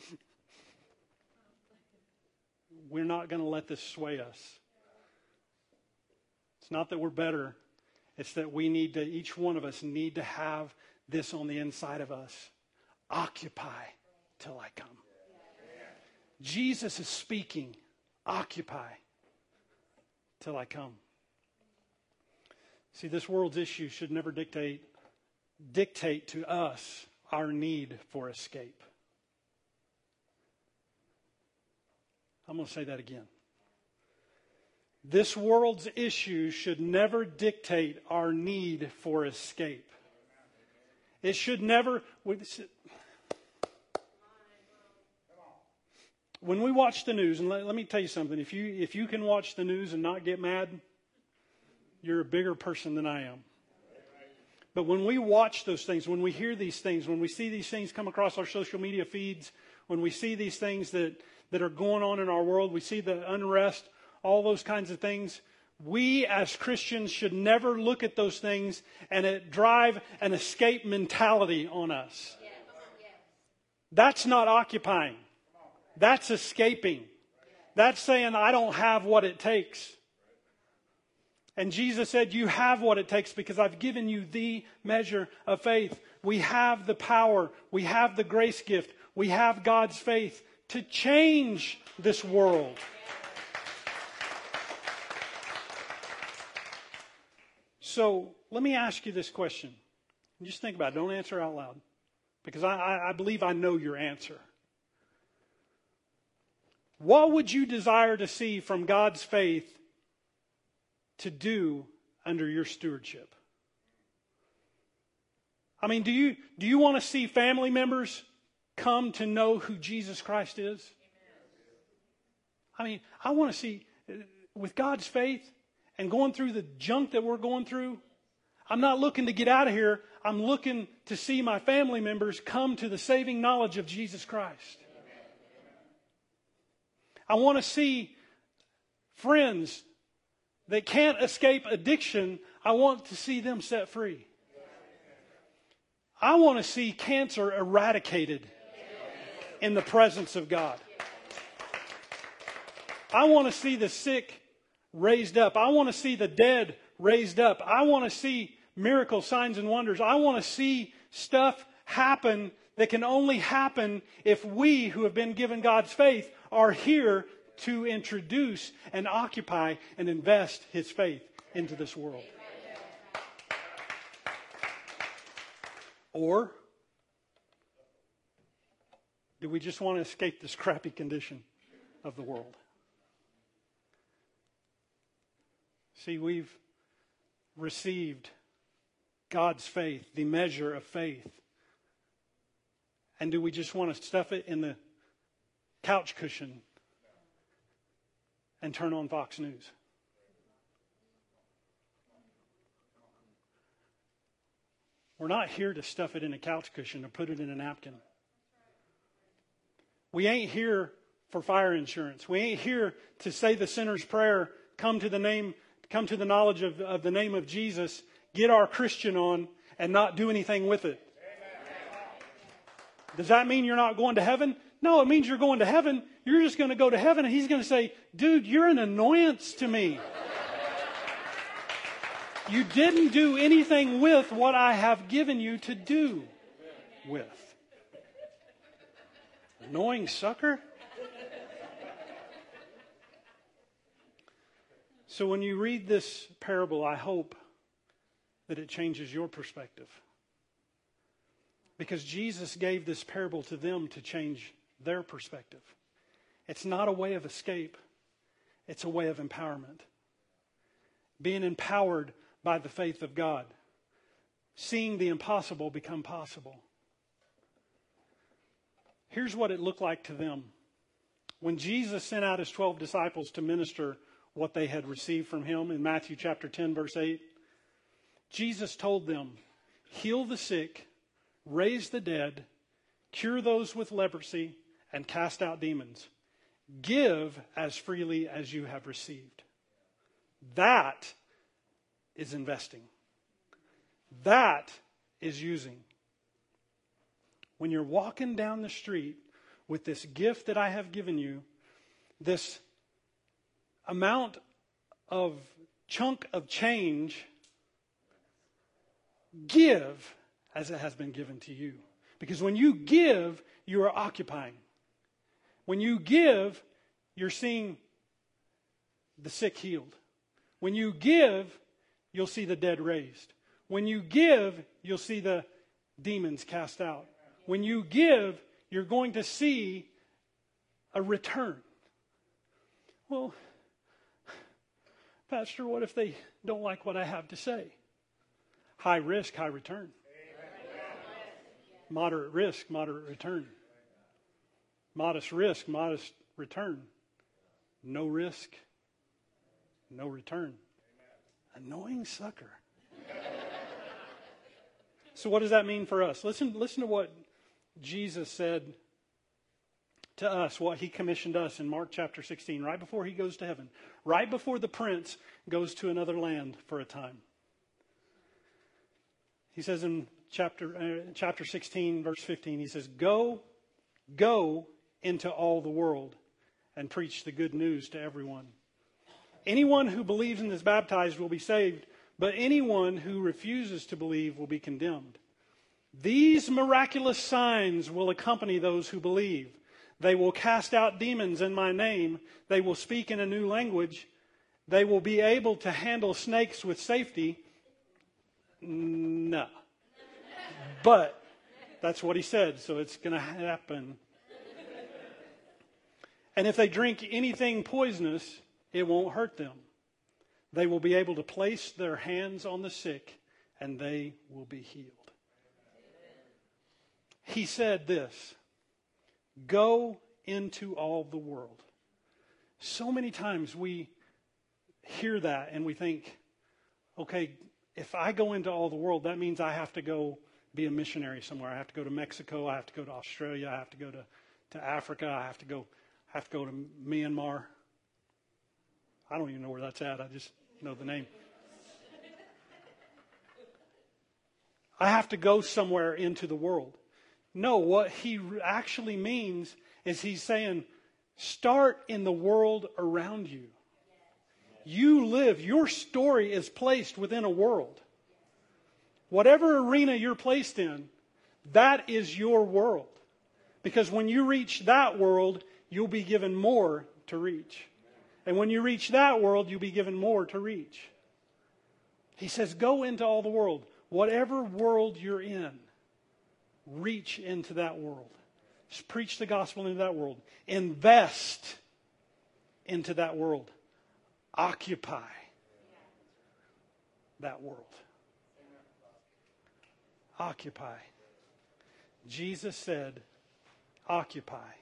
We're not going to let this sway us. It's not that we're better. It's that we need to, each one of us need to have this on the inside of us. Occupy till I come. Jesus is speaking. Occupy till I come. See, this world's issue should never dictate dictate to us our need for escape. I'm going to say that again. This world's issue should never dictate our need for escape. It should never. When we watch the news, and let, let, me tell you something if you, if you can watch the news and not get mad, you're a bigger person than I am. But when we watch those things, when we hear these things, when we see these things come across our social media feeds, when we see these things that, that are going on in our world, we see the unrest, all those kinds of things, we as Christians should never look at those things and it drive an escape mentality on us. That's not occupying. That's escaping. That's saying, I don't have what it takes. And Jesus said, You have what it takes because I've given you the measure of faith. We have the power, we have the grace gift, we have God's faith to change this world. So let me ask you this question. Just think about it. Don't answer out loud because I, I believe I know your answer. What would you desire to see from God's faith to do under your stewardship? I mean, do you, do you want to see family members come to know who Jesus Christ is? I mean, I want to see, with God's faith and going through the junk that we're going through, I'm not looking to get out of here. I'm looking to see my family members come to the saving knowledge of Jesus Christ. I want to see friends that can't escape addiction. I want to see them set free. I want to see cancer eradicated in the presence of God. I want to see the sick raised up. I want to see the dead raised up. I want to see miracle signs and wonders. I want to see stuff happen that can only happen if we who have been given God's faith are here to introduce and occupy and invest his faith into this world. Or Do we just want to escape this crappy condition of the world? See, we've received God's faith, the measure of faith. And do we just want to stuff it in the couch cushion and turn on Fox News? We're not here to stuff it in a couch cushion or put it in a napkin. We ain't here for fire insurance. We ain't here to say the sinner's prayer, come to the name, come to the knowledge of, of the name of Jesus, get our Christian on, and not do anything with it. Does that mean you're not going to heaven? No, it means you're going to heaven. You're just going to go to heaven, and he's going to say, dude, you're an annoyance to me. You didn't do anything with what I have given you to do with. Annoying sucker. So when you read this parable, I hope that it changes your perspective. Because Jesus gave this parable to them to change their perspective. It's not a way of escape, it's a way of empowerment. Being empowered by the faith of God, seeing the impossible become possible. Here's what it looked like to them. When Jesus sent out his 12 disciples to minister what they had received from him in Matthew chapter 10, verse 8, Jesus told them, Heal the sick, raise the dead, cure those with leprosy, and cast out demons. Give as freely as you have received. That is investing. That is using. When you're walking down the street with this gift that I have given you, this amount of chunk of change, give as it has been given to you. Because when you give, you are occupying. When you give, you're seeing the sick healed. When you give, you'll see the dead raised. When you give, you'll see the demons cast out. When you give, you're going to see a return. Well, Pastor, what if they don't like what I have to say? High risk, high return. Moderate risk, moderate return. Modest risk, modest return. No risk, no return. Annoying sucker. so, what does that mean for us? Listen, listen to what Jesus said to us, what he commissioned us in Mark chapter 16, right before he goes to heaven, right before the prince goes to another land for a time. He says in chapter, uh, chapter 16, verse 15, he says, Go, go into all the world and preach the good news to everyone. Anyone who believes and is baptized will be saved, but anyone who refuses to believe will be condemned. These miraculous signs will accompany those who believe. They will cast out demons in my name. They will speak in a new language. They will be able to handle snakes with safety. No. But that's what he said, so it's going to happen. And if they drink anything poisonous, it won't hurt them. They will be able to place their hands on the sick and they will be healed. He said this Go into all the world. So many times we hear that and we think, okay, if I go into all the world, that means I have to go be a missionary somewhere. I have to go to Mexico. I have to go to Australia. I have to go to, to Africa. I have to go have to go to Myanmar. I don't even know where that's at. I just know the name. I have to go somewhere into the world. No, what he actually means is he's saying, start in the world around you. You live, your story is placed within a world. Whatever arena you're placed in, that is your world. Because when you reach that world, you'll be given more to reach. And when you reach that world, you'll be given more to reach. He says, Go into all the world. Whatever world you're in, reach into that world. Just preach the gospel into that world. Invest into that world. Occupy that world. Occupy. Jesus said, Occupy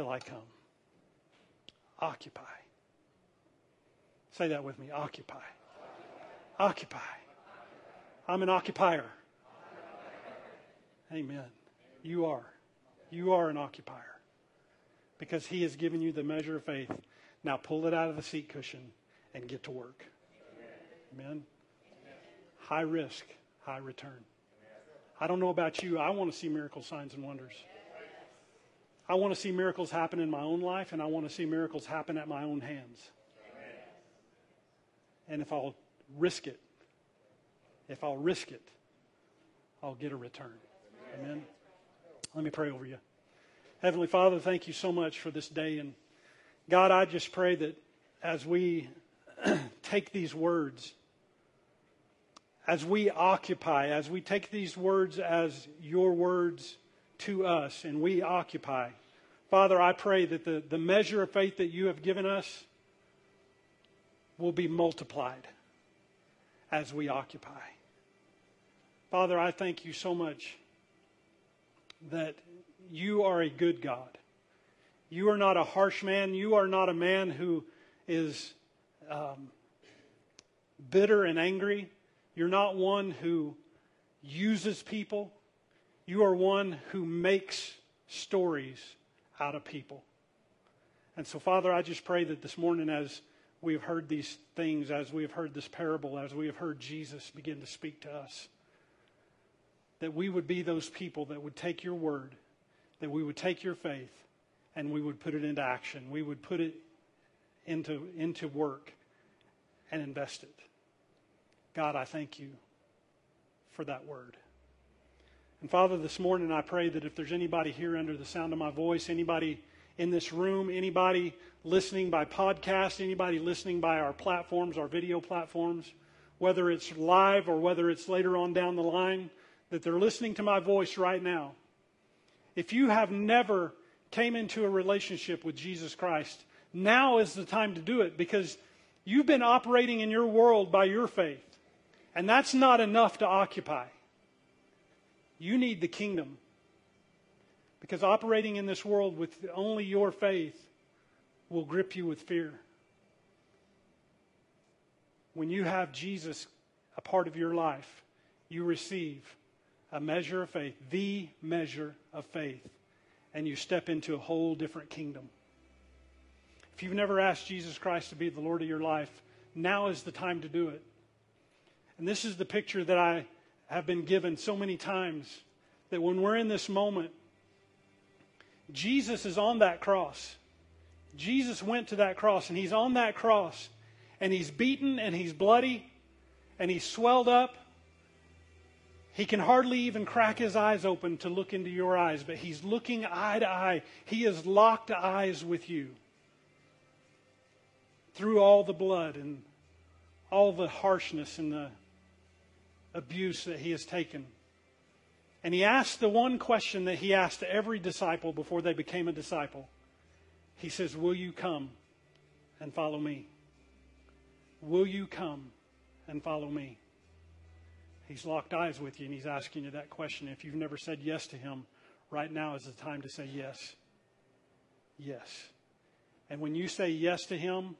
till I come. Occupy. Say that with me. Occupy. Occupy. I'm an occupier. Amen. You are. You are an occupier. Because he has given you the measure of faith. Now pull it out of the seat cushion and get to work. Amen. High risk, high return. I don't know about you. I want to see miracle signs and wonders. I want to see miracles happen in my own life, and I want to see miracles happen at my own hands. And if I'll risk it, if I'll risk it, I'll get a return. Amen. Let me pray over you. Heavenly Father, thank you so much for this day. And God, I just pray that as we take these words, as we occupy, as we take these words as your words to us and we occupy, Father, I pray that the, the measure of faith that you have given us will be multiplied as we occupy. Father, I thank you so much that you are a good God. You are not a harsh man. You are not a man who is um, bitter and angry. You're not one who uses people. You are one who makes stories out of people. And so, Father, I just pray that this morning, as we have heard these things, as we have heard this parable, as we have heard Jesus begin to speak to us, that we would be those people that would take your word, that we would take your faith, and we would put it into action. We would put it into, into work and invest it. God, I thank you for that word. And Father, this morning I pray that if there's anybody here under the sound of my voice, anybody in this room, anybody listening by podcast, anybody listening by our platforms, our video platforms, whether it's live or whether it's later on down the line, that they're listening to my voice right now. If you have never came into a relationship with Jesus Christ, now is the time to do it because you've been operating in your world by your faith. And that's not enough to occupy. You need the kingdom. Because operating in this world with only your faith will grip you with fear. When you have Jesus a part of your life, you receive a measure of faith, the measure of faith, and you step into a whole different kingdom. If you've never asked Jesus Christ to be the Lord of your life, now is the time to do it. And this is the picture that I have been given so many times that when we're in this moment, Jesus is on that cross. Jesus went to that cross and he's on that cross and he's beaten and he's bloody and he's swelled up. He can hardly even crack his eyes open to look into your eyes, but he's looking eye to eye. He has locked eyes with you through all the blood and all the harshness and the abuse that he has taken. And he asked the one question that he asked every disciple before they became a disciple. He says, Will you come and follow me? Will you come and follow me? He's locked eyes with you and he's asking you that question. If you've never said yes to him, right now is the time to say yes. Yes. And when you say yes to him,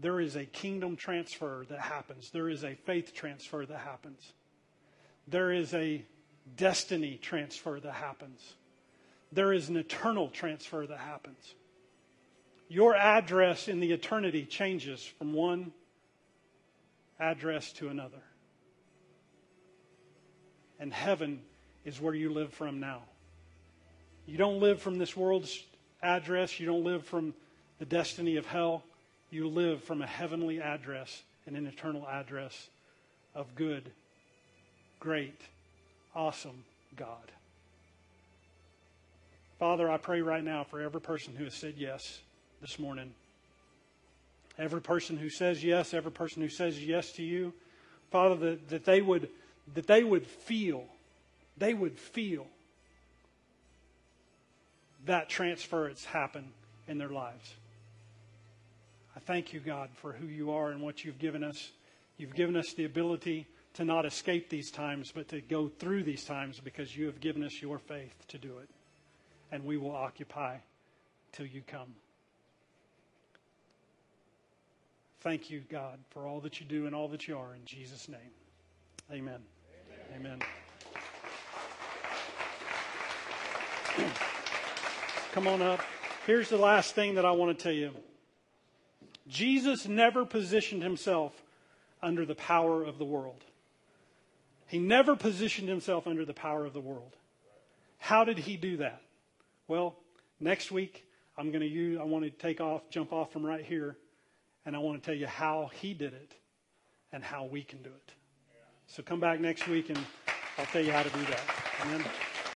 there is a kingdom transfer that happens. There is a faith transfer that happens. There is a destiny transfer that happens. There is an eternal transfer that happens. Your address in the eternity changes from one address to another. And heaven is where you live from now. You don't live from this world's address, you don't live from the destiny of hell. You live from a heavenly address and an eternal address of good, great, awesome God. Father, I pray right now for every person who has said yes this morning. Every person who says yes, every person who says yes to you, Father, that, that they would that they would feel, they would feel that transference happen in their lives. I thank you, God, for who you are and what you've given us. You've given us the ability to not escape these times, but to go through these times because you have given us your faith to do it. And we will occupy till you come. Thank you, God, for all that you do and all that you are. In Jesus' name, amen. Amen. amen. Come on up. Here's the last thing that I want to tell you Jesus never positioned himself under the power of the world. He never positioned himself under the power of the world. How did he do that? Well, next week I'm going to use I want to take off, jump off from right here, and I want to tell you how he did it and how we can do it. So come back next week and I'll tell you how to do that. Amen.